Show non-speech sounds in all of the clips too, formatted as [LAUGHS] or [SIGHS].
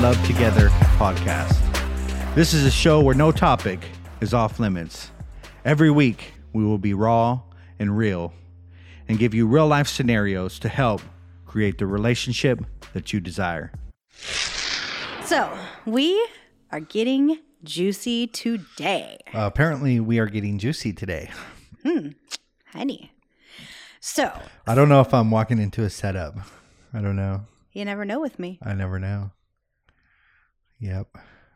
Welcome to the Creating Love Together podcast. This is a show where no topic is off limits. Every week, we will be raw and real and give you real life scenarios to help create the relationship that you desire. So, we are getting juicy today. Uh, apparently, we are getting juicy today. Hmm, Honey. So, I don't know if I'm walking into a setup. I don't know. you never know with me. I never know. Yep.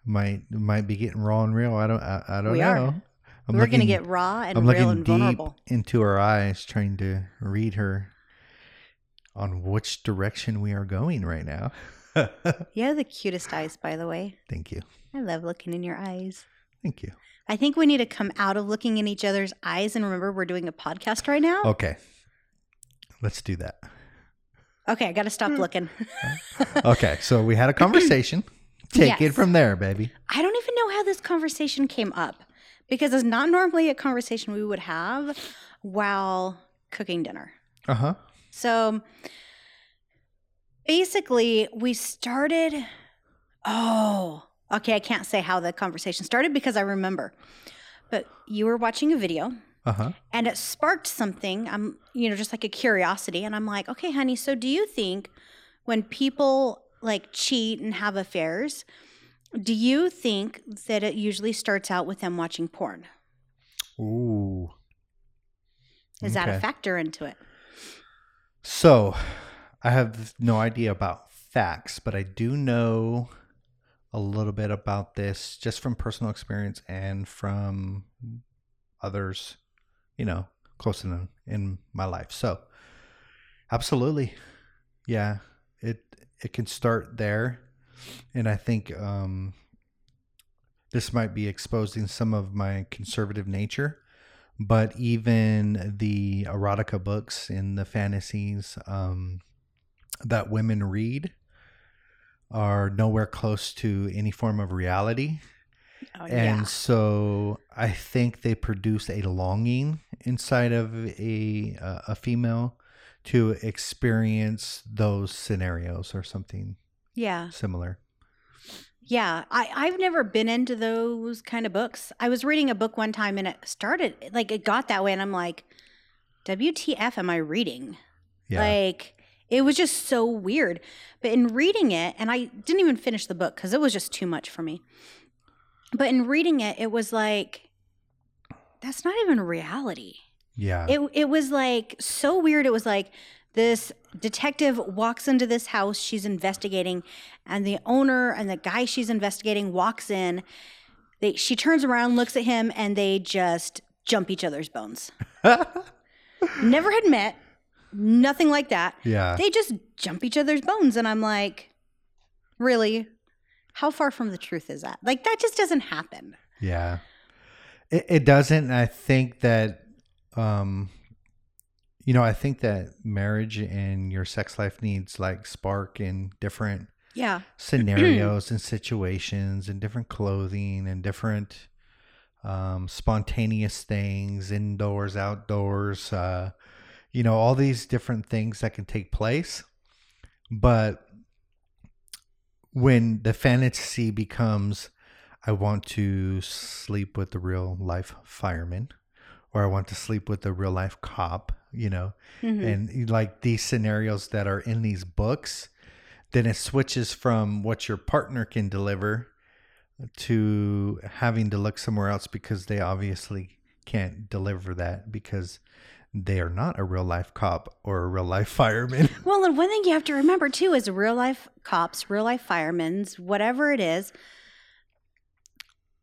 Might might be getting raw and real. I don't I, I don't We know. are. I'm We're going to get raw and I'm real and vulnerable. into her eyes, trying to read her on which direction we are going right now. [LAUGHS] You have the cutest eyes, by the way. Thank you. I love looking in your eyes. Thank you. I think we need to come out of looking in each other's eyes and remember we're doing a podcast right now. Okay. Let's do that. Okay, I got to stop Hmm. looking. [LAUGHS] Okay. So we had a [CLEARS THROAT] conversation. Take it from there, baby. I don't even know how this conversation came up because it's not normally a conversation we would have while cooking dinner. Uh huh. So basically, we started. Oh, okay. I can't say how the conversation started because I remember. But you were watching a video Uh huh. and it sparked something. I'm, you know, just like a curiosity. And I'm like, okay, honey, so do you think when people like cheat and have affairs, do you think that it usually starts out with them watching porn? Ooh. Is that a factor into it? So, I have no idea about facts, but I do know a little bit about this just from personal experience and from others, you know, close to them in my life. So, absolutely, yeah, it it can start there, and I think um, this might be exposing some of my conservative nature but even the erotica books and the fantasies um, that women read are nowhere close to any form of reality. Oh, And so I think they produce a longing inside of a uh, a female to experience those scenarios or something yeah. similar. Yeah, I, I've never been into those kind of books. I was reading a book one time and it started like it got that way, and I'm like, WTF am I reading? Yeah. Like, it was just so weird. But in reading it, and I didn't even finish the book because it was just too much for me. But in reading it, it was like, that's not even reality. Yeah. It it was like so weird. It was like this detective walks into this house she's investigating, and the owner and the guy she's investigating walks in. They she turns around, looks at him, and they just jump each other's bones. [LAUGHS] Never had met, nothing like that. yeah. They just jump each other's bones, and I'm like, really? How far from the truth is that? Like that just doesn't happen. Yeah. It, it doesn't. I think that, um, you know, I think that marriage and your sex life needs like spark in different Yeah. scenarios [CLEARS THROAT] and situations and different clothing and different um, spontaneous things, indoors, outdoors, uh, you know, all these different things that can take place. But when the fantasy becomes, I want to sleep with the real life fireman, or I want to sleep with a real life cop, you know, Mhm. and like these scenarios that are in these books, then it switches from what your partner can deliver to having to look somewhere else because they obviously can't deliver that because they are not a real life cop or a real life [LAUGHS] fireman. Well, and one thing you have to remember too is real life cops, real life firemen's, whatever it is,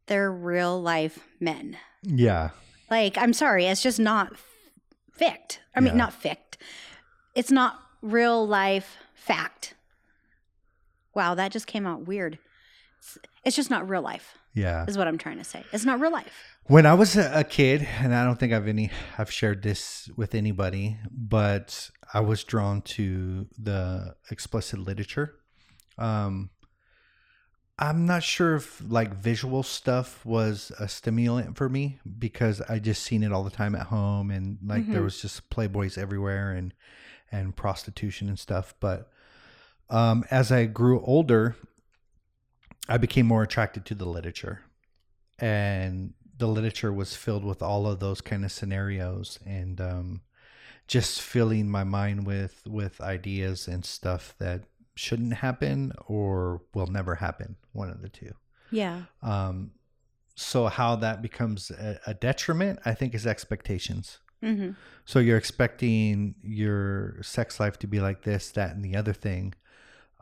they're real life men. yeah. Like, I'm sorry, it's just not fict. I mean, Yeah. not fict. It's not real life fact. Wow, that just came out weird. It's, it's just not real life, Yeah. is what I'm trying to say. It's not real life. When I was a a kid, and I don't think I've any I've shared this with anybody, but I was drawn to the explicit literature. Um, I'm not sure if like visual stuff was a stimulant for me because I just seen it all the time at home and like there Mhm. was just playboys everywhere and and prostitution and stuff. But um, as I grew older, I became more attracted to the literature, and the literature was filled with all of those kind of scenarios, and um, just filling my mind with with ideas and stuff that shouldn't happen or will never happen. One of the two. Yeah. Um, so how that becomes a, a detriment, I think, is expectations. Mm-hmm. So you're expecting your sex life to be like this, that, and the other thing,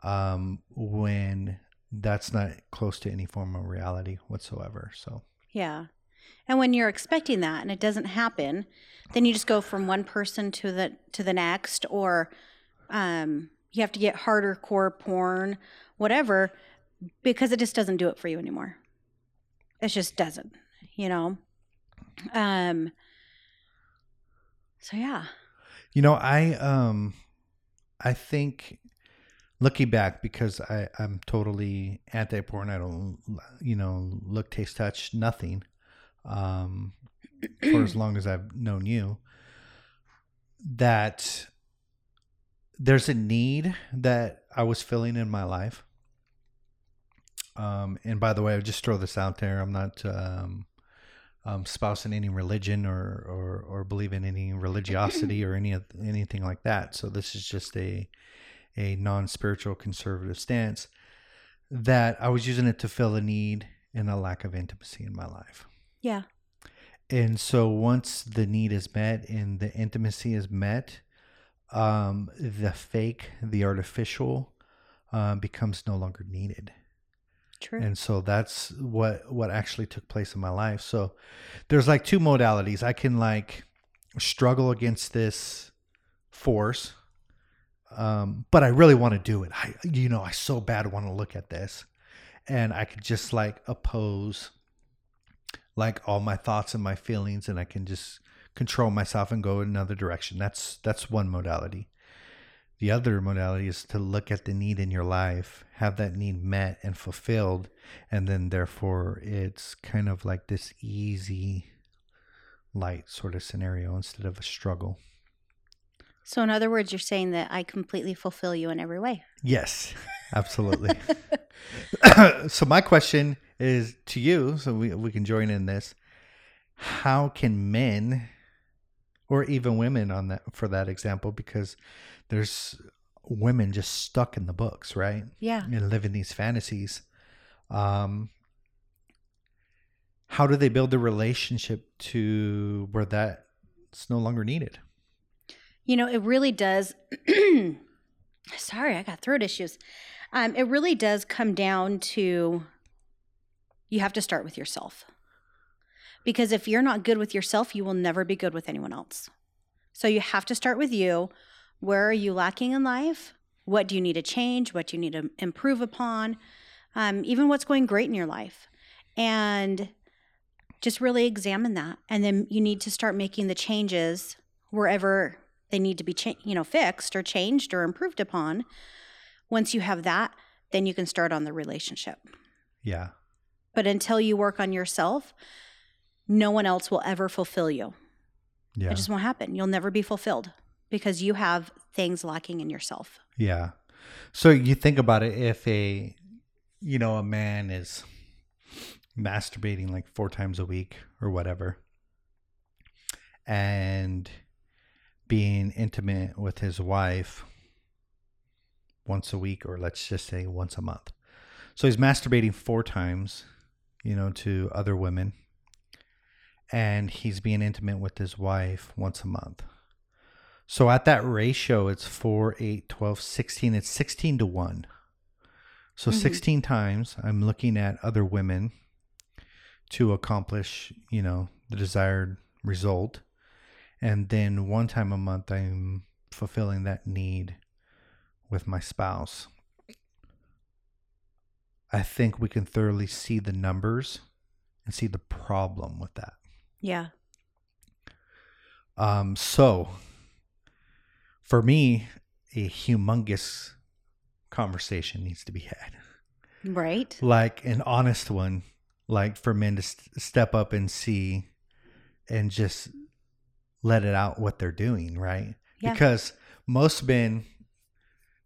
um, when that's not close to any form of reality whatsoever. So Yeah. And when you're expecting that and it doesn't happen, then you just go from one person to the to the next or um you have to get harder core porn, whatever, because it just doesn't do it for you anymore. It just doesn't, you know. Um so yeah. you know, I um, I think looking back because I I'm totally anti porn. I don't you know look, taste, touch, nothing. Um, for as [CLEARS THROAT] long as I've known you, that there's a need that I was feeling in my life. Um, and by the way, I just throw this out there. I'm not um, um, spousing any religion or, or or believe in any religiosity or any of- anything like that. So this is just a a non spiritual conservative stance that I was using it to fill a need and a lack of intimacy in my life. Yeah. And so once the need is met and the intimacy is met, um, the fake, the artificial, um, becomes no longer needed. True. And so that's what what actually took place in my life. So there's like two modalities. I can like struggle against this force, um, but I really want to do it. I you know I so bad want to look at this, and I could just like oppose like all my thoughts and my feelings, and I can just control myself and go in another direction. That's that's one modality. The other modality is to look at the need in your life, have that need met and fulfilled, and then therefore it's kind of like this easy, light sort of scenario instead of a struggle. so in other words, you're saying that I completely fulfill you in every way. Yes, [LAUGHS] absolutely. [LAUGHS] so my question is to you, so we we can join in this. How can men or even women on that for that example because there's women just stuck in the books, right? Yeah. and living these fantasies. Um, how do they build a relationship to where that's no longer needed? You know, it really does. [CLEARS THROAT] sorry, I got throat issues. Um, it really does come down to you have to start with yourself. Because if you're not good with yourself, you will never be good with anyone else. So you have to start with you. Where are you lacking in life? What do you need to change? What do you need to improve upon? Um, even what's going great in your life. And just really examine that. And then you need to start making the changes wherever they need to be cha- you know fixed or changed or improved upon once you have that then you can start on the relationship Yeah, but until you work on yourself no one else will ever fulfill you. Yeah, it just won't happen. You'll never be fulfilled because you have things lacking in yourself. Yeah. So you think about it: if a, you know, a man is masturbating like four times a week or whatever, and being intimate with his wife once a week, or let's just say once a month. So he's masturbating four times, you know, to other women, and he's being intimate with his wife once a month. So at that ratio, it's 4, 8, 12, 16. It's 16 to 1. So Mhm. 16 times I'm looking at other women to accomplish, you know, the desired result. And then one time a month, I'm fulfilling that need with my spouse. I think we can thoroughly see the numbers and see the problem with that. Yeah Um, so for me, a humongous conversation needs to be had, right like an honest one, like for men to st- step up and see and just let it out what they're doing, right? Yeah. Because most men,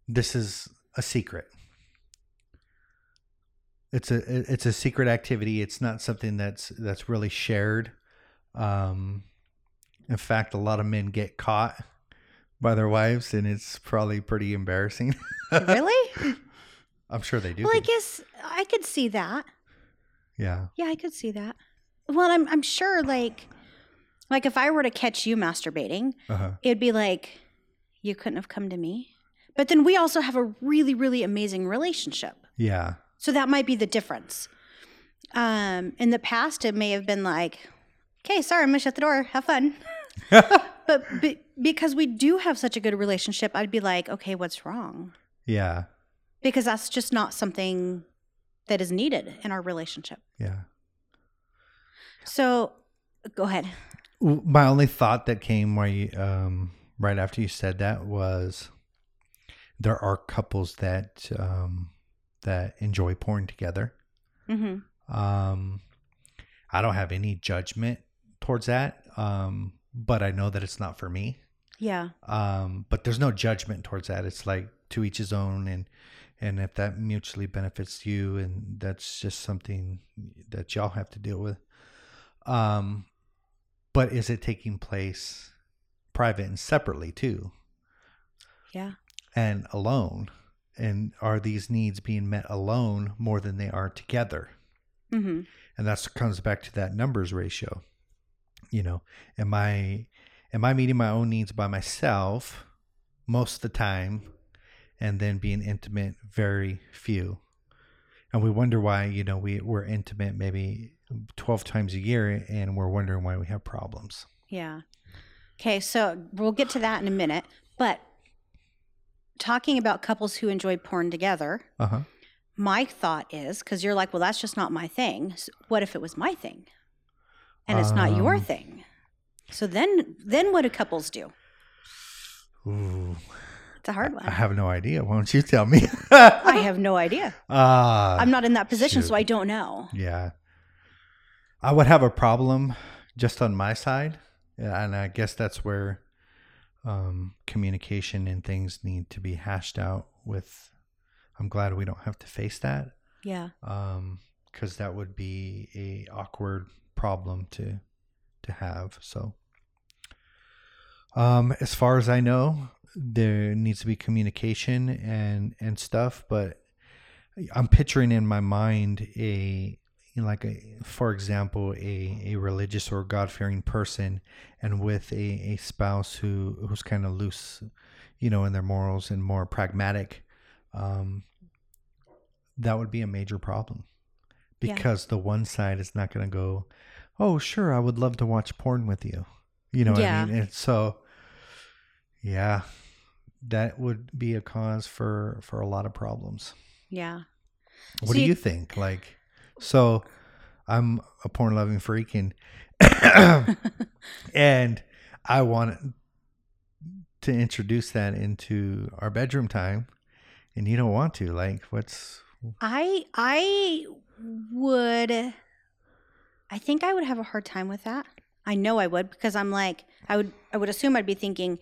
this is a secret. It's a it's a secret activity. It's not something that's that's really shared. Um, in fact, a lot of men get caught by their wives, and it's probably pretty embarrassing. [LAUGHS] really? I'm sure they do. Well, I guess I could see that. yeah. Yeah, I could see that. Well, I'm I'm sure like like if I were to catch you masturbating, Uh-huh. it'd be like you couldn't have come to me. But then we also have a really really amazing relationship. Yeah. So that might be the difference. Um in the past it may have been like, "Okay, sorry, I'm to shut the door. Have fun." [LAUGHS] but be, because we do have such a good relationship, I'd be like, "Okay, what's wrong?" Yeah. Because that's just not something that is needed in our relationship. Yeah. So, go ahead. My only thought that came you, um, right after you said that was there are couples that um, that enjoy porn together. Mhm. Um, I don't have any judgment towards that, um, but I know that it's not for me. Yeah. Um, but there's no judgment towards that. It's like to each his own, and and if that mutually benefits you, and that's just something that y'all have to deal with. Um, but is it taking place private and separately too, Yeah. and alone? And are these needs being met alone more than they are together? hmm and that comes back to that numbers ratio you know am i am i meeting my own needs by myself most of the time and then being intimate very few and we wonder why you know we we're intimate maybe 12 times a year and we're wondering why we have problems Yeah. Okay. So we'll get to that in a minute. But talking about couples who enjoy porn together, uh-huh my thought is because you're like, well, that's just not my thing. S- What if it was my thing? And it's not your Um, thing. So then, then what do couples do? Ooh, It's a hard one. i one. have no idea why don't you tell me [LAUGHS] I have no idea. uh, [LAUGHS] I'm not in that position, so. I don't know. Yeah. I would have a problem just on my side. Yeah, And I guess that's where um, communication and things need to be hashed out with. I'm glad we don't have to face that Yeah. because that would be a awkward problem to to have. So, um, as far as I know, there needs to be communication and and stuff. But I'm picturing in my mind a like a for example a a religious or God fearing person, and with a a spouse who who's kind of loose, you know, in their morals and more pragmatic. Um, that would be a major problem Yeah. because the one side is not going to go, "Oh, sure, I would love to watch porn with you." You know what Yeah. I mean? And so yeah, that would be a cause for for a lot of problems. Yeah. What So do you- you think? Like so I'm a porn loving freak and [LAUGHS] and I want to introduce that into our bedroom time and you don't want to. Like what's I I would I think I would have a hard time with that. I know I would because I'm like I would I would assume I'd be thinking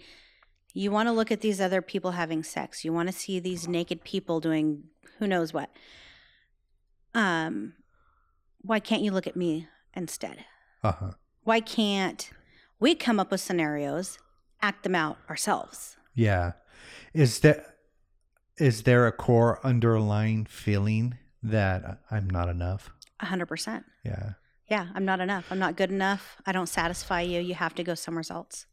you want to look at these other people having sex. You want to see these naked people doing who knows what. Um why can't you look at me instead? uh-huh. Why can't we come up with scenarios, act them out ourselves? Yeah. Is there is there a core underlying feeling that I'm not enough? A 100%. Yeah. Yeah, I'm not enough. I'm not good enough. I don't satisfy you. You have to go somewhere else.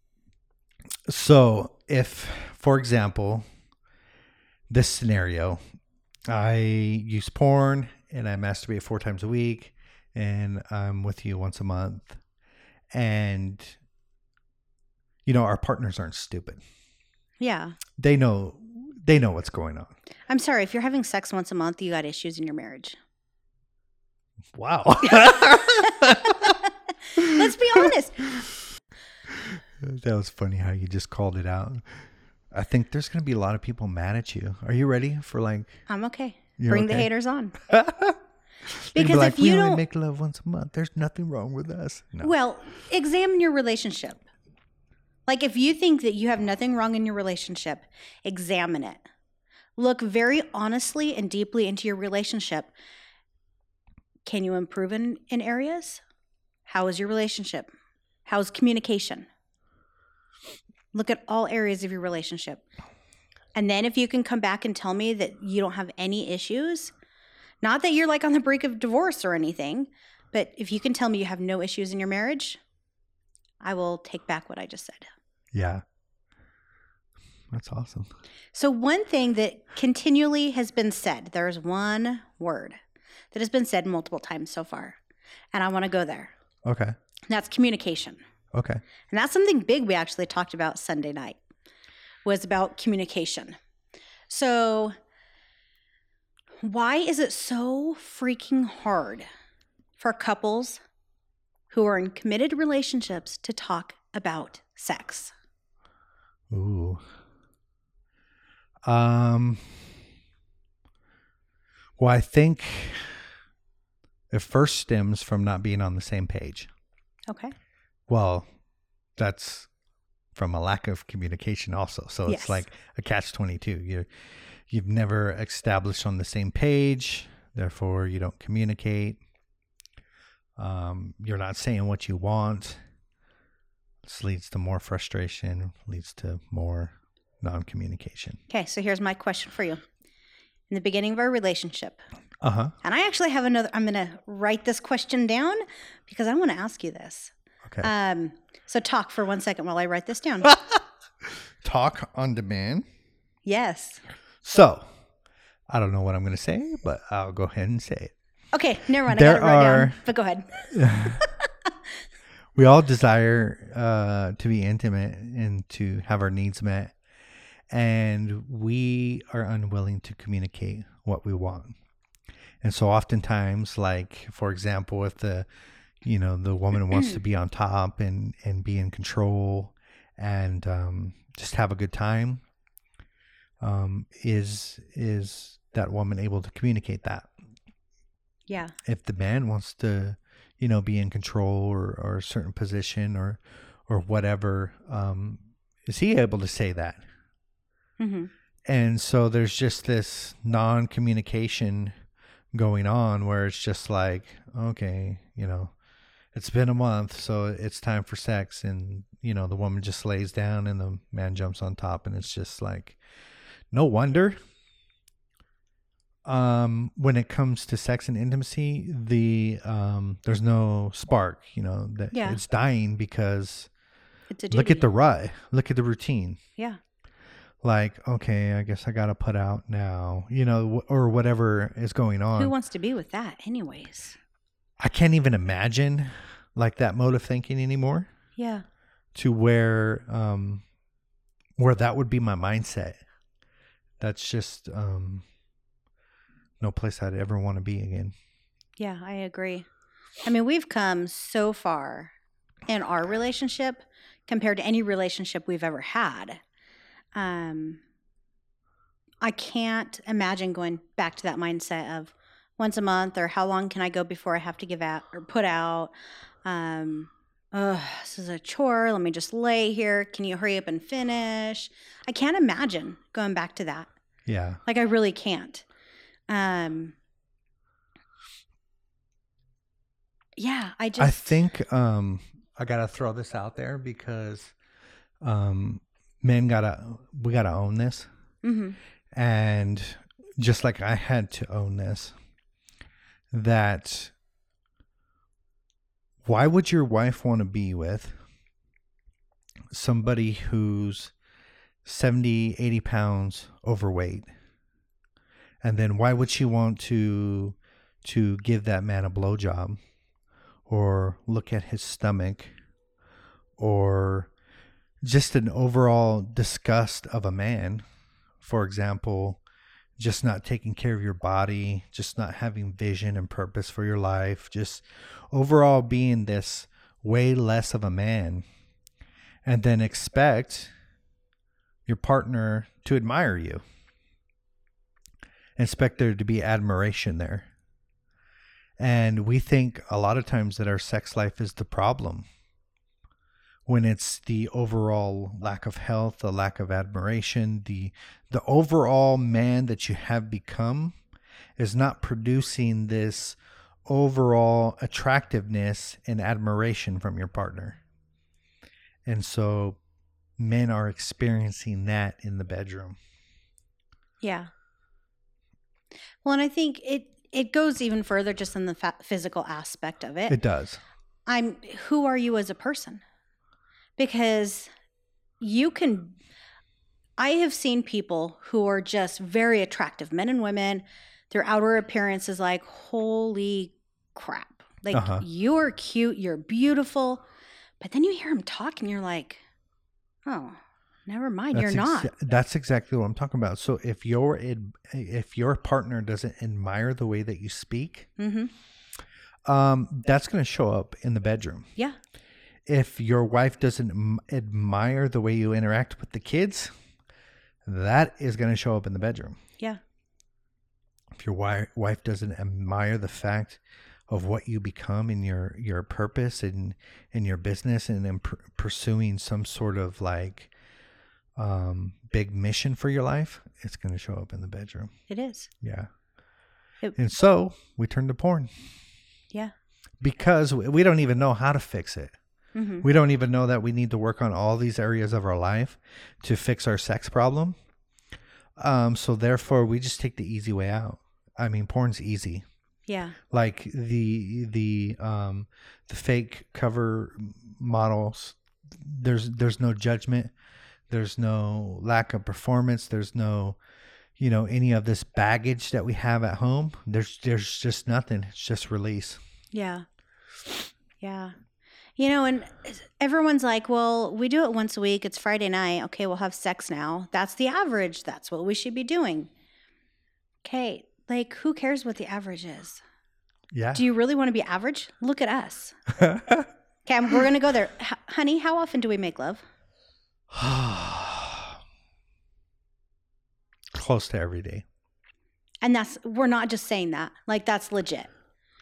So, if for example, this scenario, I use porn and I masturbate four times a week and I'm with you once a month and you know, our partners aren't stupid. Yeah. They know they know what's going on. I'm sorry, if you're having sex once a month, you got issues in your marriage. Wow. [LAUGHS] Let's be honest. [LAUGHS] That was funny how you just called it out. I think there's going to be a lot of people mad at you. Are you ready for like? I'm okay. Bring the haters on. [LAUGHS] Because like, if you only don't, make love once a month. There's nothing wrong with us. No. well, examine your relationship. Like if you think that you have nothing wrong in your relationship, examine it. Look very honestly and deeply into your relationship. Can you improve in, in areas? How is your relationship? How's communication? Look at all areas of your relationship. And then if you can come back and tell me that you don't have any issues, not that you're like on the brink of divorce or anything, but if you can tell me you have no issues in your marriage, I will take back what I just said. Yeah. That's awesome. So, one thing that continually has been said, there's one word that has been said multiple times so far, and I want to go there. Okay. And that's communication. Okay. And that's something big we actually talked about Sunday night was about communication. So, why is it so freaking hard for couples who are in committed relationships to talk about sex? Ooh. Um. Well, I think it first stems from not being on the same page. Okay. Well, that's from a lack of communication also. So Yes. it's like a catch 22. You you've never established on the same page, therefore you don't communicate. Um, you're not saying what you want. This leads to more frustration, leads to more non-communication. Okay, so here's my question for you. In the beginning of our relationship, Uh-huh. and I actually have another, I'm going to write this question down because I want to ask you this. Okay. Um, so talk for one second while I write this down. [LAUGHS] Talk on demand. yes. So, I don't know what I'm going to say, but I'll go ahead and say it. Okay, never mind. There I got it are- down. But go ahead. [LAUGHS] we all desire uh, to be intimate and to have our needs met and we are unwilling to communicate what we want and so oftentimes like for example if the you know the woman wants to be on top and and be in control and um, just have a good time um, is is that woman able to communicate that Yeah. if the man wants to, you know, be in control or, or a certain position or or whatever, um, is he able to say that? Hmm And so there's just this non-communication going on where it's just like, okay, you know, it's been a month, so it's time for sex, and you know, the woman just lays down and the man jumps on top, and it's just like, no wonder. Um when it comes to sex and intimacy the um there's no spark you know that Yeah. it's dying because look at the rut look at the routine. Yeah. Like okay i guess i gotta put out now you know or whatever is going on Who wants to be with that, anyways? i can't even imagine like that mode of thinking anymore Yeah. to where um where that would be my mindset that's just um no place i'd ever want to be again Yeah, I agree. I mean, we've come so far in our relationship compared to any relationship we've ever had. Um, I can't imagine going back to that mindset of once a month or how long can I go before I have to give out or put out. Um, oh, this is a chore. Let me just lay here. Can you hurry up and finish? I can't imagine going back to that. yeah Like I really can't. Um Yeah, I just I think um I gotta throw this out there because um men gotta we gotta own this. Mhm. And just like I had to own this, that why would your wife want to be with somebody who's 70, 80 pounds overweight? And then why would she want to to give that man a blowjob or look at his stomach or just an overall disgust of a man? For example, just not taking care of your body, just not having vision and purpose for your life, just overall being this way less of a man, and then expect your partner to admire you. Expect there to be admiration there. And we think a lot of times that our sex life is the problem. When it's the overall lack of health, the lack of admiration, the the overall man that you have become is not producing this overall attractiveness and admiration from your partner. And so men are experiencing that in the bedroom. Yeah. Well, and I think it it goes even further just in the fa- physical aspect of it. It does. I'm who are you as a person? Because you can I have seen people who are just very attractive, men and women. Their outer appearance is like, holy crap. Like Uh-huh. you're cute, you're beautiful. But then you hear them talk and you're like, oh, never mind, you're That's not. that's exactly what I'm talking about. So if your if your partner doesn't admire the way that you speak, mm-hmm. um, that's going to show up in the bedroom. Yeah. If your wife doesn't m- admire the way you interact with the kids, that is going to show up in the bedroom. Yeah. If your wi- wife doesn't admire the fact of what you become in your your purpose and in your business and in pur- pursuing some sort of like um, big mission for your life, it's going to show up in the bedroom. It is. Yeah. It- and so we turn to porn Yeah. because we don't even know how to fix it. Mm-hmm. We don't even know that we need to work on all these areas of our life to fix our sex problem. Um, so therefore, we just take the easy way out. I mean, porn's easy. Yeah. Like the the um, the fake cover models. There's there's no judgment. There's no lack of performance. There's no, you know, any of this baggage that we have at home. There's there's just nothing. It's just release. Yeah. Yeah. You know, and everyone's like, well, we do it once a week. It's Friday night. Okay, we'll have sex now. That's the average. That's what we should be doing. Okay, like, who cares what the average is? Yeah. Do you really want to be average? Look at us. [LAUGHS] Okay, we're going to go there. H- honey, how often do we make love? [SIGHS] Close to every day. And that's, we're not just saying that. Like, that's legit.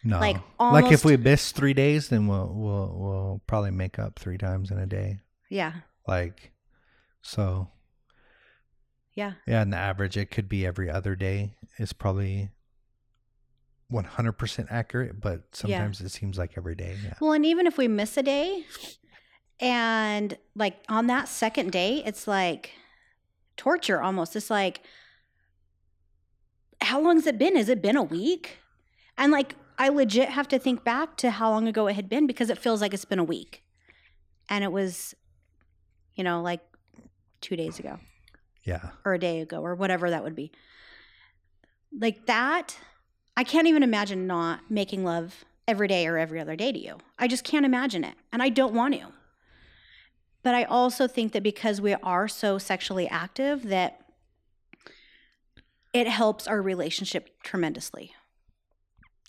No. Like, like if we miss three days, then we'll we'll we'll probably make up three times in a day. Yeah. Like so Yeah. yeah, on the average it could be every other day is probably one hundred percent accurate, but sometimes it seems like every day. Yeah. Well, and even if we miss a day, and like on that second day, it's like torture almost. It's like, how long has it been? Has it been a week? And like, I legit have to think back to how long ago it had been because it feels like it's been a week. And it was, you know, like two days ago Yeah. or a day ago or whatever that would be. Like that, I can't even imagine not making love every day or every other day to you. I just can't imagine it. And I don't want to. But I also think that because we are so sexually active that it helps our relationship tremendously.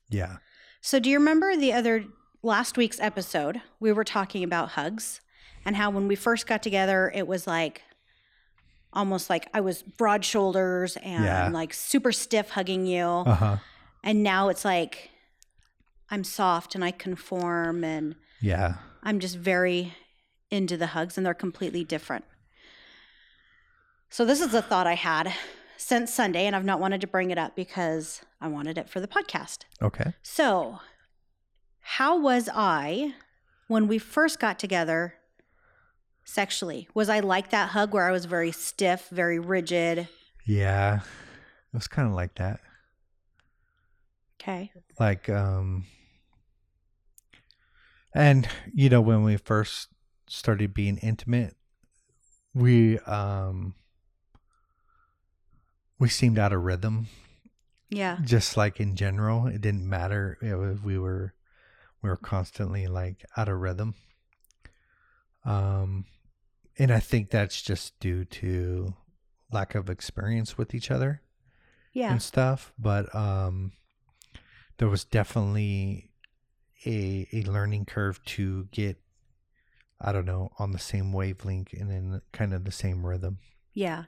Yeah. So, do you remember the other last week's episode? We were talking about hugs and how when we first got together, it was like almost like I was broad shoulders and Yeah. like super stiff hugging you. Uh-huh. And now it's like I'm soft and I conform and Yeah. I'm just very into the hugs and they're completely different. So, this is a thought I had since Sunday, and I've not wanted to bring it up because I wanted it for the podcast. Okay. So, how was I when we first got together sexually? Was I like that hug where I was very stiff, very rigid? Yeah. It was kind of like that. Okay. like um and you know when we first started being intimate we um we seemed out of rhythm Yeah. just like in general it didn't matter it was we were we were constantly like out of rhythm um and i think that's just due to lack of experience with each other Yeah. and stuff but um there was definitely a a learning curve to get i don't know on the same wavelength and in kind of the same rhythm Yeah.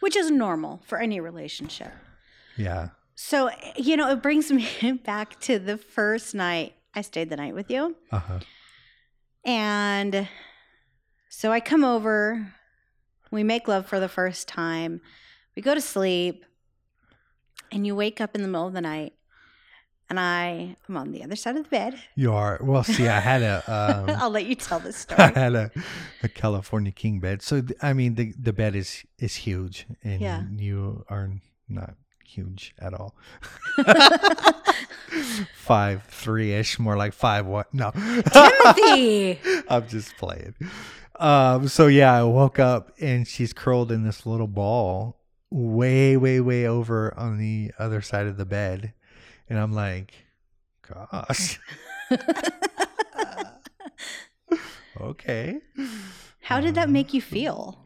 Which is normal for any relationship. yeah So, you know, it brings [LAUGHS] me back to the first night I stayed the night with you. uh-huh And So I come over, we make love for the first time, we go to sleep, and you wake up in the middle of the night, and I am on the other side of the bed. You are well. See, I had a [LAUGHS] um, I'll let you tell the [LAUGHS] story. I had a, a California king bed. So th- I mean, the the bed is is huge, and Yeah. you are not huge at all. [LAUGHS] five three ish, more like five what? No, Timothy! I'm just playing. Um. So yeah, I woke up and she's curled in this little ball, way way way over on the other side of the bed, and I'm like, gosh. okay. How did that make you feel?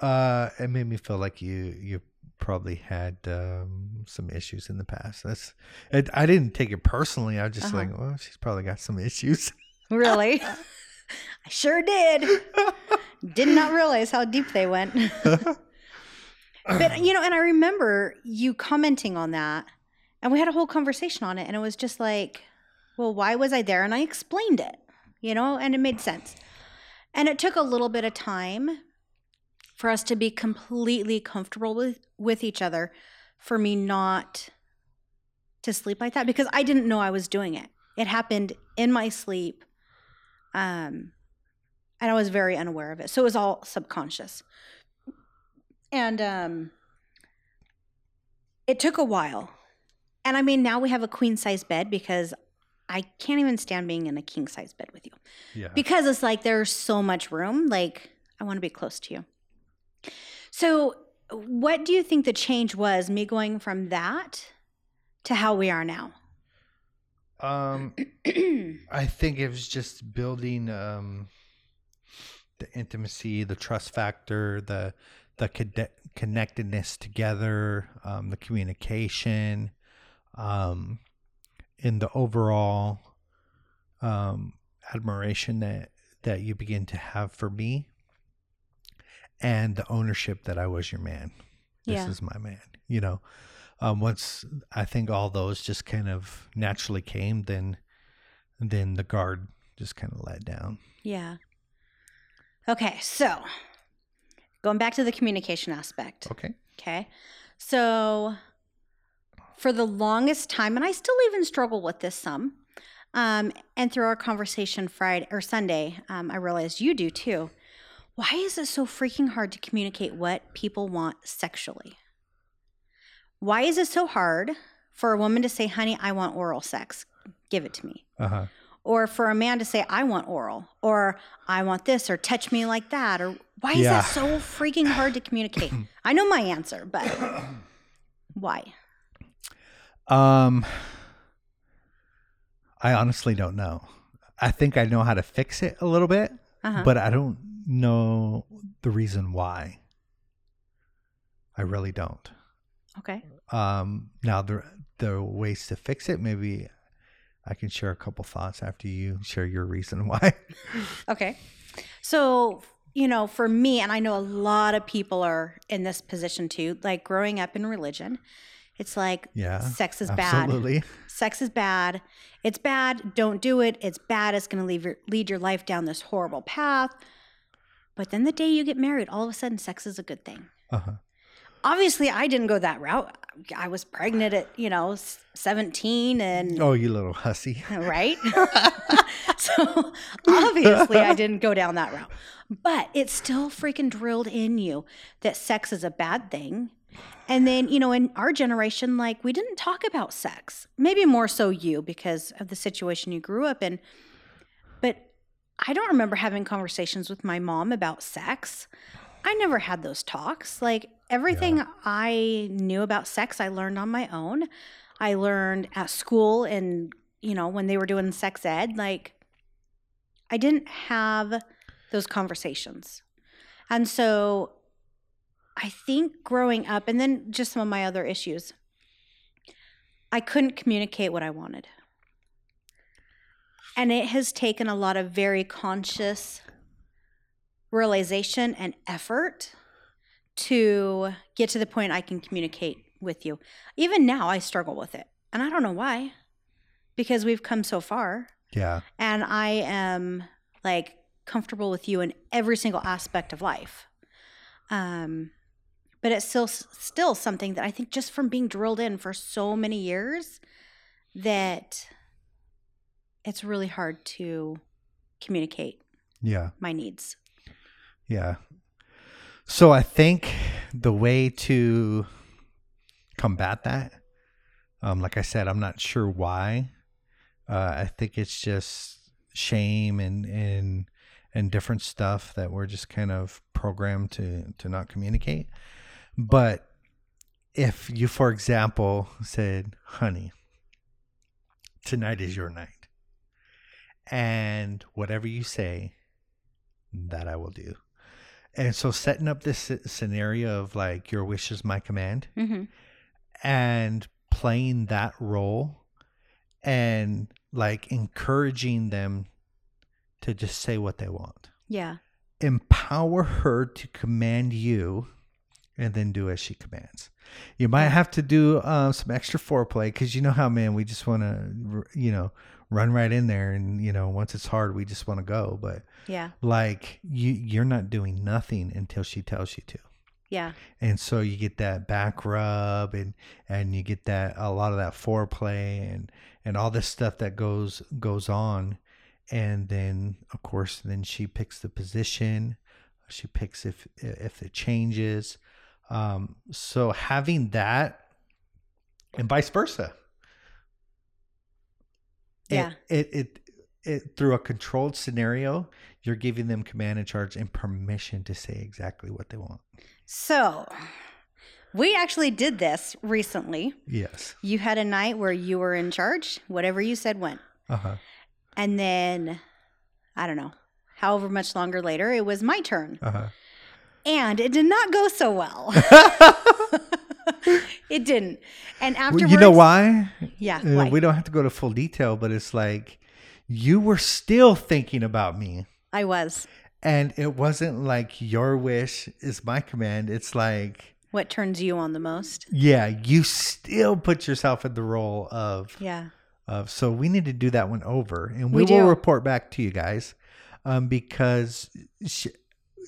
Uh, it made me feel like you you probably had um, some issues in the past. That's it, I didn't take it personally. I was just Uh-huh. like, well, she's probably got some issues. Really? [LAUGHS] I sure did. Did not realize how deep they went. [LAUGHS] but you know, and I remember you commenting on that, and we had a whole conversation on it, and it was just like, well, why was I there? And I explained it, you know, and it made sense. And it took a little bit of time for us to be completely comfortable with with each other, for me not to sleep like that because I didn't know I was doing it. It happened in my sleep. Um, and I was very unaware of it. So it was all subconscious. And um, it took a while. And I mean, now we have a queen size bed because I can't even stand being in a king size bed with you yeah. because it's like there's so much room. Like, I want to be close to you. So, what do you think the change was, me going from that to how we are now? Um, [CLEARS THROAT] I think it was just building um the intimacy, the trust factor, the the conne- connectedness together, um, the communication, um, in the overall um, admiration that that you begin to have for me, and the ownership that I was your man. This Yeah. is my man. You know, um, once I think all those just kind of naturally came, then then the guard just kind of let down. Yeah. Okay, so going back to the communication aspect. Okay. Okay. So for the longest time, and I still even struggle with this some, um, and through our conversation Friday or Sunday, um, I realized you do too. Why is it so freaking hard to communicate what people want sexually? Why is it so hard for a woman to say, honey, I want oral sex? Give it to me. Uh huh. Or for a man to say, I want oral, or I want this, or touch me like that, or why is Yeah. that so freaking hard to communicate? [COUGHS] I know my answer, but why? Um, I honestly don't know. I think I know how to fix it a little bit, Uh-huh. but I don't know the reason why. I really don't. okay. Um, now the the ways to fix it, maybe I can share a couple thoughts after you share your reason [LAUGHS] why. Okay. So, you know, for me, and I know a lot of people are in this position too, like growing up in religion, it's like Yeah, sex is bad. [LAUGHS] Sex is bad. It's bad. Don't do it. It's bad. It's going to lead your, lead your life down this horrible path. But then the day you get married, all of a sudden, sex is a good thing. Uh-huh. Obviously, I didn't go that route. I was pregnant at, you know, 17 and Oh, you little hussy. [LAUGHS] right? [LAUGHS] so obviously, I didn't go down that route. But it's still freaking drilled in you that sex is a bad thing. And then, you know, in our generation, like we didn't talk about sex. Maybe more so you because of the situation you grew up in. But I don't remember having conversations with my mom about sex. I never had those talks. Like everything I knew about sex, I learned on my own. I learned at school and, you know, when they were doing sex ed, like I didn't have those conversations. And so I think growing up, and then just some of my other issues, I couldn't communicate what I wanted. And it has taken a lot of very conscious realization and effort to get to the point I can communicate with you. Even now, I struggle with it. And I don't know why, because we've come so far. Yeah. And I am like comfortable with you in every single aspect of life. Um, but it's still still something that I think just from being drilled in for so many years that it's really hard to communicate Yeah. my needs. Yeah. So I think the way to combat that, um, like I said, I'm not sure why. Uh, I think it's just shame and and and different stuff that we're just kind of programmed to to not communicate. But if you, for example, said, "Honey, tonight is your night," and whatever you say, that I will do. And so setting up this scenario of like your wish is my command Mm-hmm. and playing that role and like encouraging them to just say what they want. Yeah. Empower her to command you and then do as she commands. You might have to do uh, some extra foreplay because you know how, man, we just want to, you know, run right in there. And, you know, once it's hard, we just want to go. But Yeah. like you you're not doing nothing until she tells you to Yeah. and so you get that back rub and and you get that a lot of that foreplay and and all this stuff that goes goes on and then of course then she picks the position she picks if if it changes um so having that and vice versa It- Yeah. it, it it through a controlled scenario you're giving them command and charge and permission to say exactly what they want So we actually did this recently. yes You had a night where you were in charge. Whatever you said went. uh-huh And then, I don't know, however much longer later, it was my turn. uh-huh And it did not go so well. [LAUGHS] it didn't. And Well, afterwards, you know why? Yeah. Uh, why? we don't have to go to full detail, but it's like you were still thinking about me. I was. And it wasn't like your wish is my command. It's like, What turns you on the most? yeah, you still put yourself in the role of Yeah. of so we need to do that one over and we, We will report back to you guys um because she,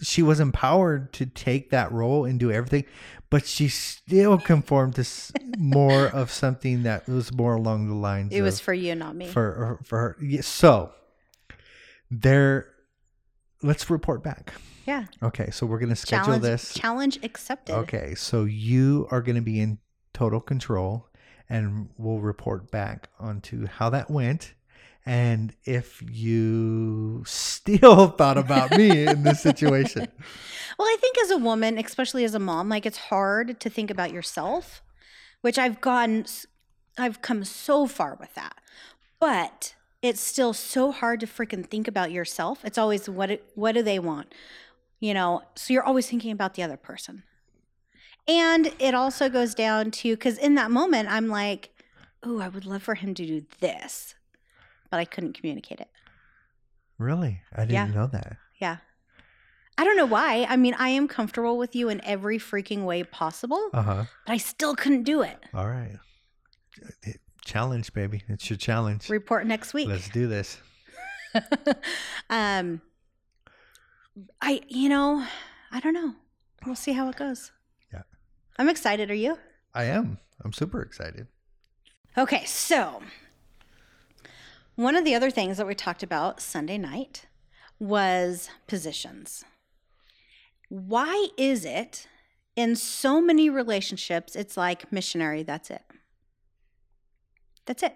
she was empowered to take that role and do everything but she still conformed to more of something that was more along the lines It was for you, not me. for uh, for her Yeah, so there let's report back yeah. okay so we're going to schedule Challenge, this challenge accepted. Okay, so you are going to be in total control, and we'll report back onto how that went, and if you still [LAUGHS] thought about me in this situation. [LAUGHS] Well, I think as a woman, especially as a mom, like it's hard to think about yourself, which I've gotten, I've come so far with that. But it's still so hard to freaking think about yourself. It's always what what do they want? You know, so you're always thinking about the other person. And it also goes down to cuz in that moment I'm like, "Oh, I would love for him to do this." But I couldn't communicate it. Really, I didn't Yeah. know that. Yeah. I don't know why. I mean, I am comfortable with you in every freaking way possible, Uh huh. but I still couldn't do it. All right, challenge, baby. It's your challenge. Report next week. Let's do this. [LAUGHS] um I you know, I don't know. We'll see how it goes. Yeah. I'm excited, are you? I am. I'm super excited. Okay, so one of the other things that we talked about Sunday night was positions. Why is it in so many relationships it's like missionary, that's it? That's it.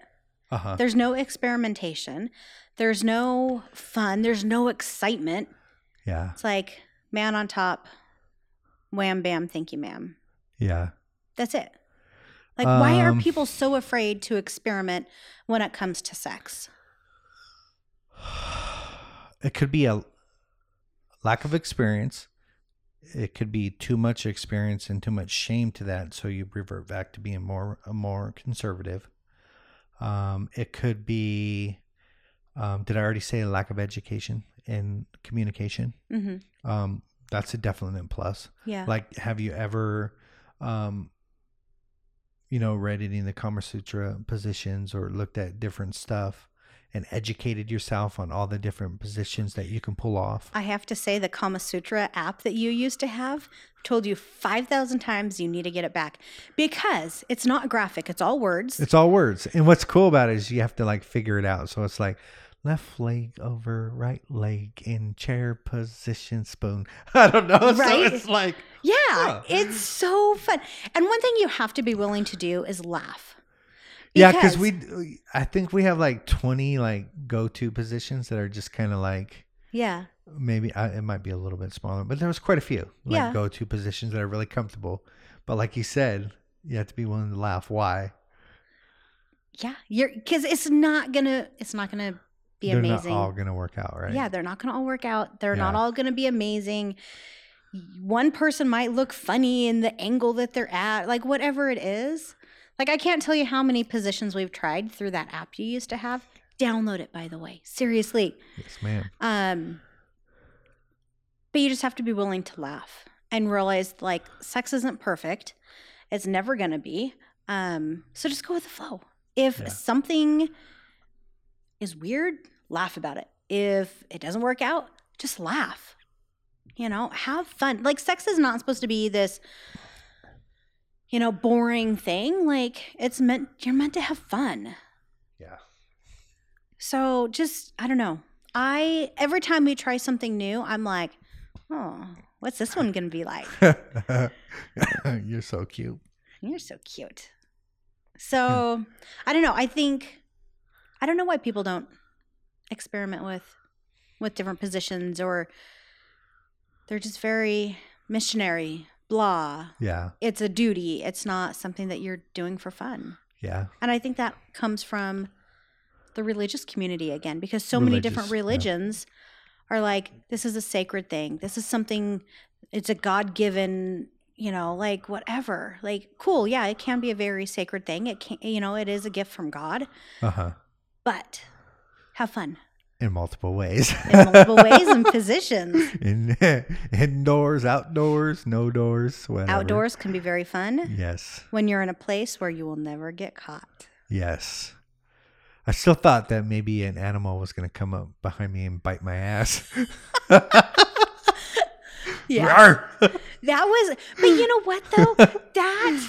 Uh huh. There's no experimentation. There's no fun. There's no excitement. Yeah. It's like man on top, wham bam, thank you, ma'am. Yeah. That's it. Like, why are Um, people so afraid to experiment when it comes to sex? [SIGHS] it could be a lack of experience. It could be too much experience and too much shame to that, so you revert back to being more more conservative. Um, it could be. Um, did I already say a lack of education and communication? Mm-hmm. Um, that's a definite plus. Yeah. Like, have you ever, um, you know, read any of the Kama Sutra positions or looked at different stuff and educated yourself on all the different positions that you can pull off. I have to say, the Kama Sutra app that you used to have told you 5,000 times you need to get it back because it's not graphic, it's all words. It's all words. And what's cool about it is you have to like figure it out. So it's like left leg over right leg in chair position spoon. [LAUGHS] I don't know. [LAUGHS] Right? So it's like Yeah, Huh. it's so fun. And one thing you have to be willing to do is laugh. Yeah, because we I think we have like 20 like go-to positions that are just kind of like Yeah. maybe I, it might be a little bit smaller, but there was quite a few like Yeah. go-to positions that are really comfortable. But like you said, you have to be willing to laugh. Why? Yeah. You're because it's not gonna it's not gonna be They're amazing. not all gonna work out, right? Yeah, they're not gonna all work out. They're not all gonna be amazing. One person might look funny in the angle that they're at, like whatever it is. Like I can't tell you how many positions we've tried through that app you used to have. Download it, by the way. Seriously. Yes, ma'am. Um, but you just have to be willing to laugh and realize like sex isn't perfect. It's never going to be. Um, so just go with the flow. If Yeah. something is weird, laugh about it. If it doesn't work out, just laugh. You know, have fun. Like sex is not supposed to be this you know, boring thing. Like it's meant you're meant to have fun. Yeah. So just I don't know. I every time we try something new, I'm like, oh, what's this one gonna be like? [LAUGHS] You're so cute. You're so cute. So hmm. I don't know. I think I don't know why people don't experiment with with different positions or they're just very missionary, blah. Yeah. It's a duty. It's not something that you're doing for fun. Yeah. And I think that comes from the religious community again, because so many different Religious, yeah. religions are like, this is a sacred thing. This is something, it's a God given, you know, like whatever. Like, cool. Yeah, it can be a very sacred thing. It can, you know, it is a gift from God, Uh huh. but have fun In multiple ways. in multiple ways and [LAUGHS] positions. In [LAUGHS] indoors, outdoors, no doors, whatever. Outdoors can be very fun Yes. when you're in a place where you will never get caught. Yes. I still thought that maybe an animal was going to come up behind me and bite my ass. [LAUGHS] Rawr. That was, but you know what though? that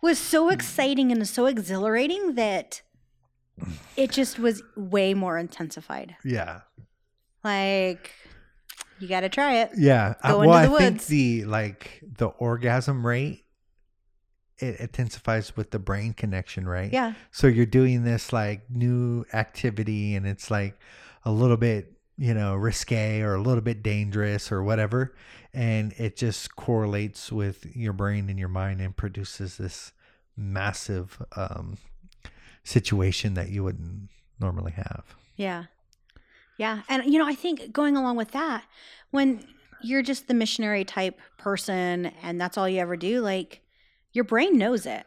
was so exciting and so exhilarating that it just was way more intensified. yeah. Like, you got to try it. Yeah. I- Go well, into the I think the like the orgasm rate it intensifies with the brain connection, right? Yeah. So you're doing this like new activity and it's like a little bit, you know, risque or a little bit dangerous or whatever. And it just correlates with your brain and your mind and produces this massive um, situation that you wouldn't normally have. Yeah. Yeah. And, you know, I think going along with that, when you're just the missionary type person and that's all you ever do, like, your brain knows it.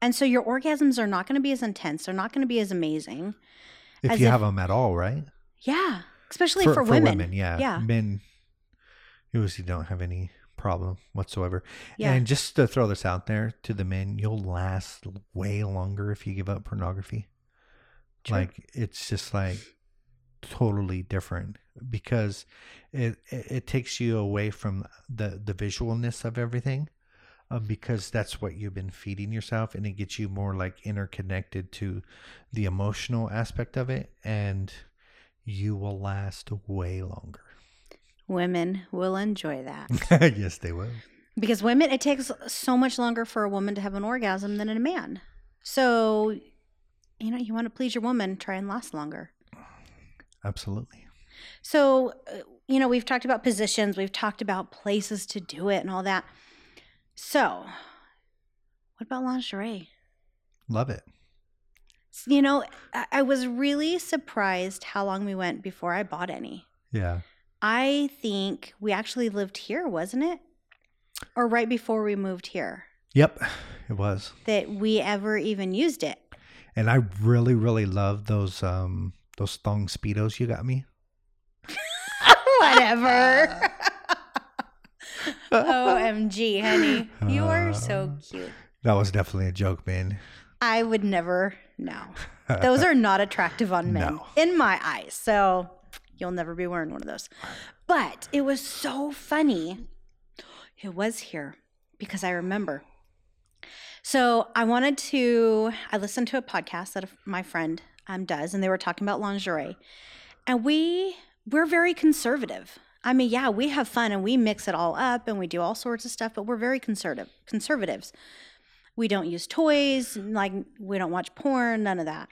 And so your orgasms are not going to be as intense. They're not going to be as amazing. If As you if- have them at all, right? Yeah. Especially for, women. yeah. Yeah. Men usually don't have any problem whatsoever. Yeah. And just to throw this out there to the men, you'll last way longer if you give up pornography. Like it's just like totally different because it, it it takes you away from the the visualness of everything. Um, because that's what you've been feeding yourself, and it gets you more like interconnected to the emotional aspect of it, and you will last way longer. Women will enjoy that. [LAUGHS] yes, they will. because women, it takes so much longer for a woman to have an orgasm than a man. So, you know, you want to please your woman, try and last longer. Absolutely. So, uh, you know, we've talked about positions, we've talked about places to do it and all that. So, what about lingerie? Love it. You know, I, I was really surprised how long we went before I bought any. Yeah. I think we actually lived here, wasn't it? Or right before we moved here Yep, it was. that we ever even used it. And I really, really love those um those thong speedos you got me. [LAUGHS] Whatever. [LAUGHS] OMG, honey. You are so cute. That was definitely a joke, man. I would never. No, [LAUGHS] those are not attractive on men No. in my eyes. So you'll never be wearing one of those. But it was so funny. It was here because I remember. So I wanted to. I listened to a podcast that my friend um, does, and they were talking about lingerie, and we we're very conservative. I mean, yeah, we have fun and we mix it all up and we do all sorts of stuff, but we're very conservative conservatives. We don't use toys, like we don't watch porn, none of that.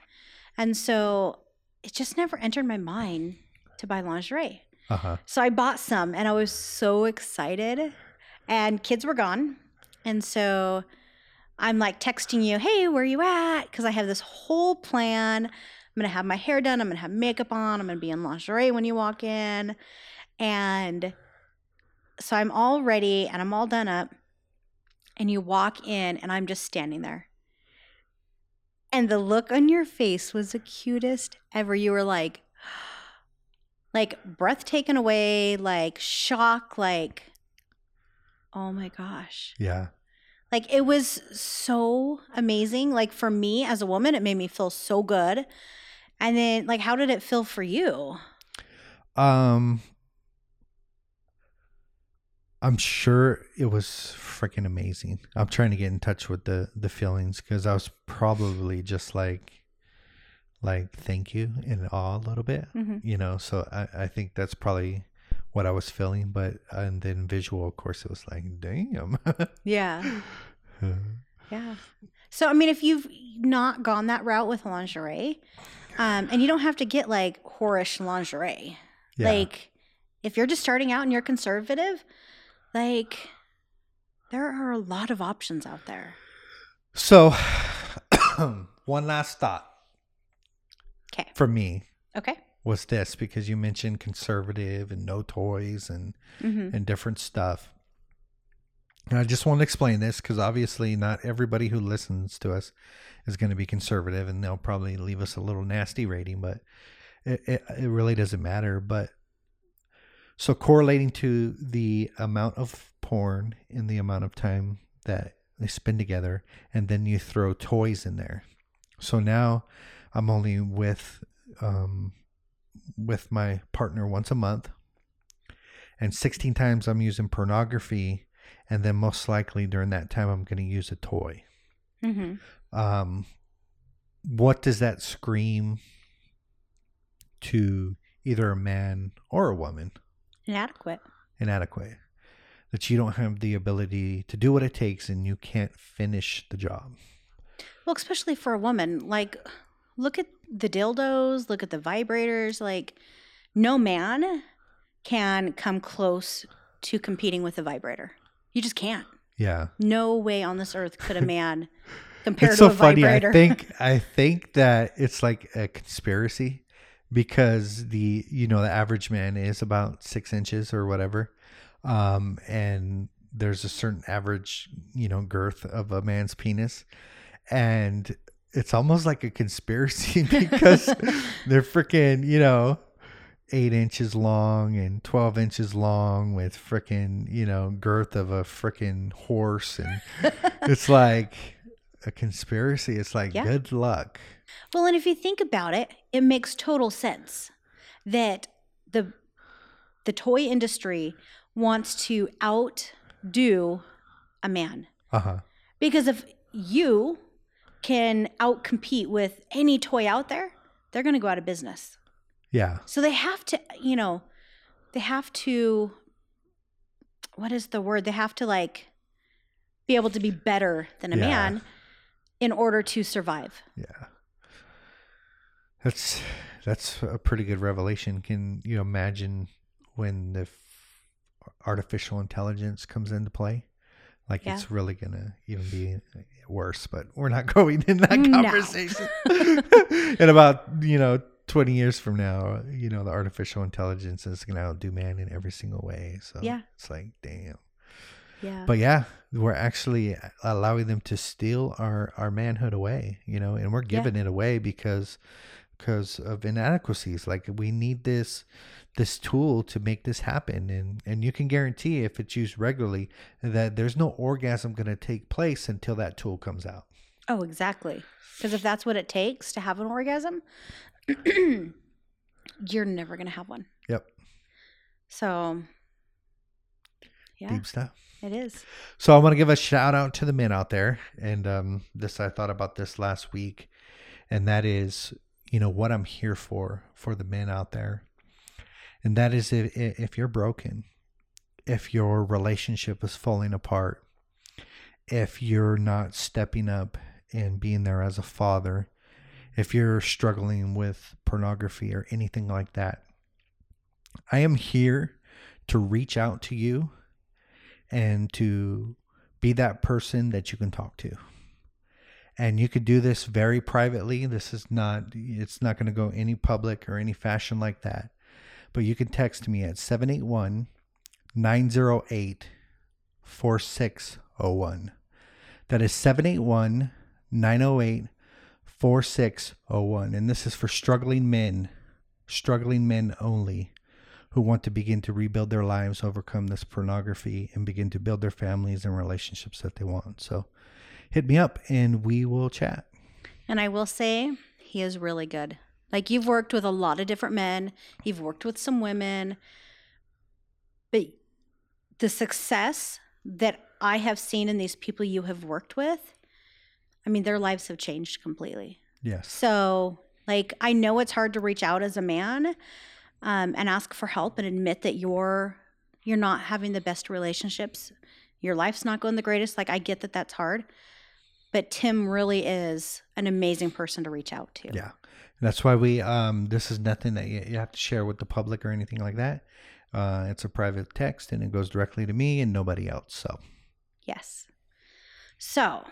And so it just never entered my mind to buy lingerie. Uh huh. So I bought some and I was so excited. And kids were gone. And so I'm like texting you, hey, where are you at? Because I have this whole plan. I'm going to have my hair done. I'm going to have makeup on. I'm going to be in lingerie when you walk in. And so I'm all ready and I'm all done up. And you walk in and I'm just standing there. And the look on your face was the cutest ever. You were like, like breath taken away, like shock, like, oh my gosh. Yeah. Like it was so amazing. Like for me as a woman, it made me feel so good. And then, like, how did it feel for you? Um, I'm sure it was freaking amazing. I'm trying to get in touch with the the feelings because I was probably just like, like thank you in awe a little bit, Mhm. you know. So I I think that's probably what I was feeling. But and then visual, of course, it was like, damn. [LAUGHS] Yeah. Yeah. So, I mean, if you've not gone that route with lingerie, um, and you don't have to get like whorish lingerie, yeah. like if you're just starting out and you're conservative, like there are a lot of options out there. So, [COUGHS] one last thought Okay. for me Okay. was this because you mentioned conservative and no toys and Mm-hmm. and different stuff. And I just want to explain this because obviously not everybody who listens to us is going to be conservative and they'll probably leave us a little nasty rating, but it, it, it really doesn't matter. But so correlating to the amount of porn and the amount of time that they spend together, and then you throw toys in there. So now I'm only with um, with my partner once a month and 16 times I'm using pornography, and then most likely during that time I'm going to use a toy. Mm-hmm. Um, what does that scream to either a man or a woman? Inadequate. Inadequate. That you don't have the ability to do what it takes and you can't finish the job. Well, especially for a woman, like look at the dildos, look at the vibrators. Like, no man can come close to competing with a vibrator. You just can't. Yeah. No way on this earth could a [LAUGHS] man compare to a vibrator. it's to so a funny. vibrator. I think [LAUGHS] I think that it's like a conspiracy because the you know the average man is about six inches or whatever, um, and there's a certain average you know girth of a man's penis, and it's almost like a conspiracy [LAUGHS] because they're freaking you know eight inches long and 12 inches long with freaking you know girth of a freaking horse and [LAUGHS] it's like a conspiracy it's like Yeah. good luck Well, and if you think about it, it makes total sense that the the toy industry wants to outdo a man. uh-huh Because if you can outcompete with any toy out there, they're going to go out of business. yeah So they have to, you know, they have to what is the word? They have to like be able to be better than a Yeah. man in order to survive. yeah that's that's a pretty good revelation can you imagine when the f- artificial intelligence comes into play like Yeah. it's really gonna even be uh, worse but we're not [LAUGHS] going in that No. conversation [LAUGHS] in about you know 20 years from now you know the artificial intelligence is gonna outdo man in every single way so Yeah. it's like damn Yeah. but yeah we're actually allowing them to steal our our manhood away you know and we're Yeah. giving it away because because of inadequacies like we need this this tool to make this happen and and you can guarantee if it's used regularly that there's no orgasm going to take place until that tool comes out Oh, exactly. Because if that's what it takes to have an orgasm, [CLEARS THROAT] you're never going to have one. Yep. So, yeah, Deep stuff. it is. So I want to give a shout out to the men out there, and um, this I thought about this last week, and that is, you know, what I'm here for for the men out there, and that is if if you're broken, if your relationship is falling apart, if you're not stepping up and being there as a father, if you're struggling with pornography or anything like that, I am here to reach out to you and to be that person that you can talk to. And you could do this very privately. This is not, it's not going to go any public or any fashion like that. But you can text me at 781 908 4601. That is 781 908 4601. And this is for struggling men, struggling men only who want to begin to rebuild their lives, overcome this pornography, and begin to build their families and relationships that they want. So hit me up and we will chat. And I will say, he is really good. Like, you've worked with a lot of different men, you've worked with some women, but the success that I have seen in these people you have worked with, I mean, their lives have changed completely. Yes. So, like, I know it's hard to reach out as a man um, and ask for help and admit that you're you're not having the best relationships. Your life's not going the greatest. Like, I get that that's hard, but Tim really is an amazing person to reach out to. Yeah. That's why we, um, this is nothing that you, you have to share with the public or anything like that. Uh, it's a private text and it goes directly to me and nobody else. So, Yes. So,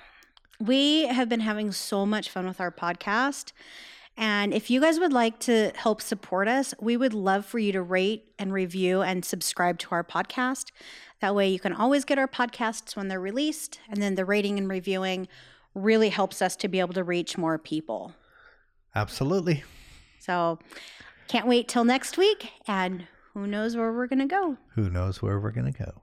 we have been having so much fun with our podcast. And if you guys would like to help support us, we would love for you to rate and review and subscribe to our podcast. That way, you can always get our podcasts when they're released. And then the rating and reviewing really helps us to be able to reach more people. absolutely. So, can't wait till next week. And who knows where we're going to go. Who knows where we're going to go?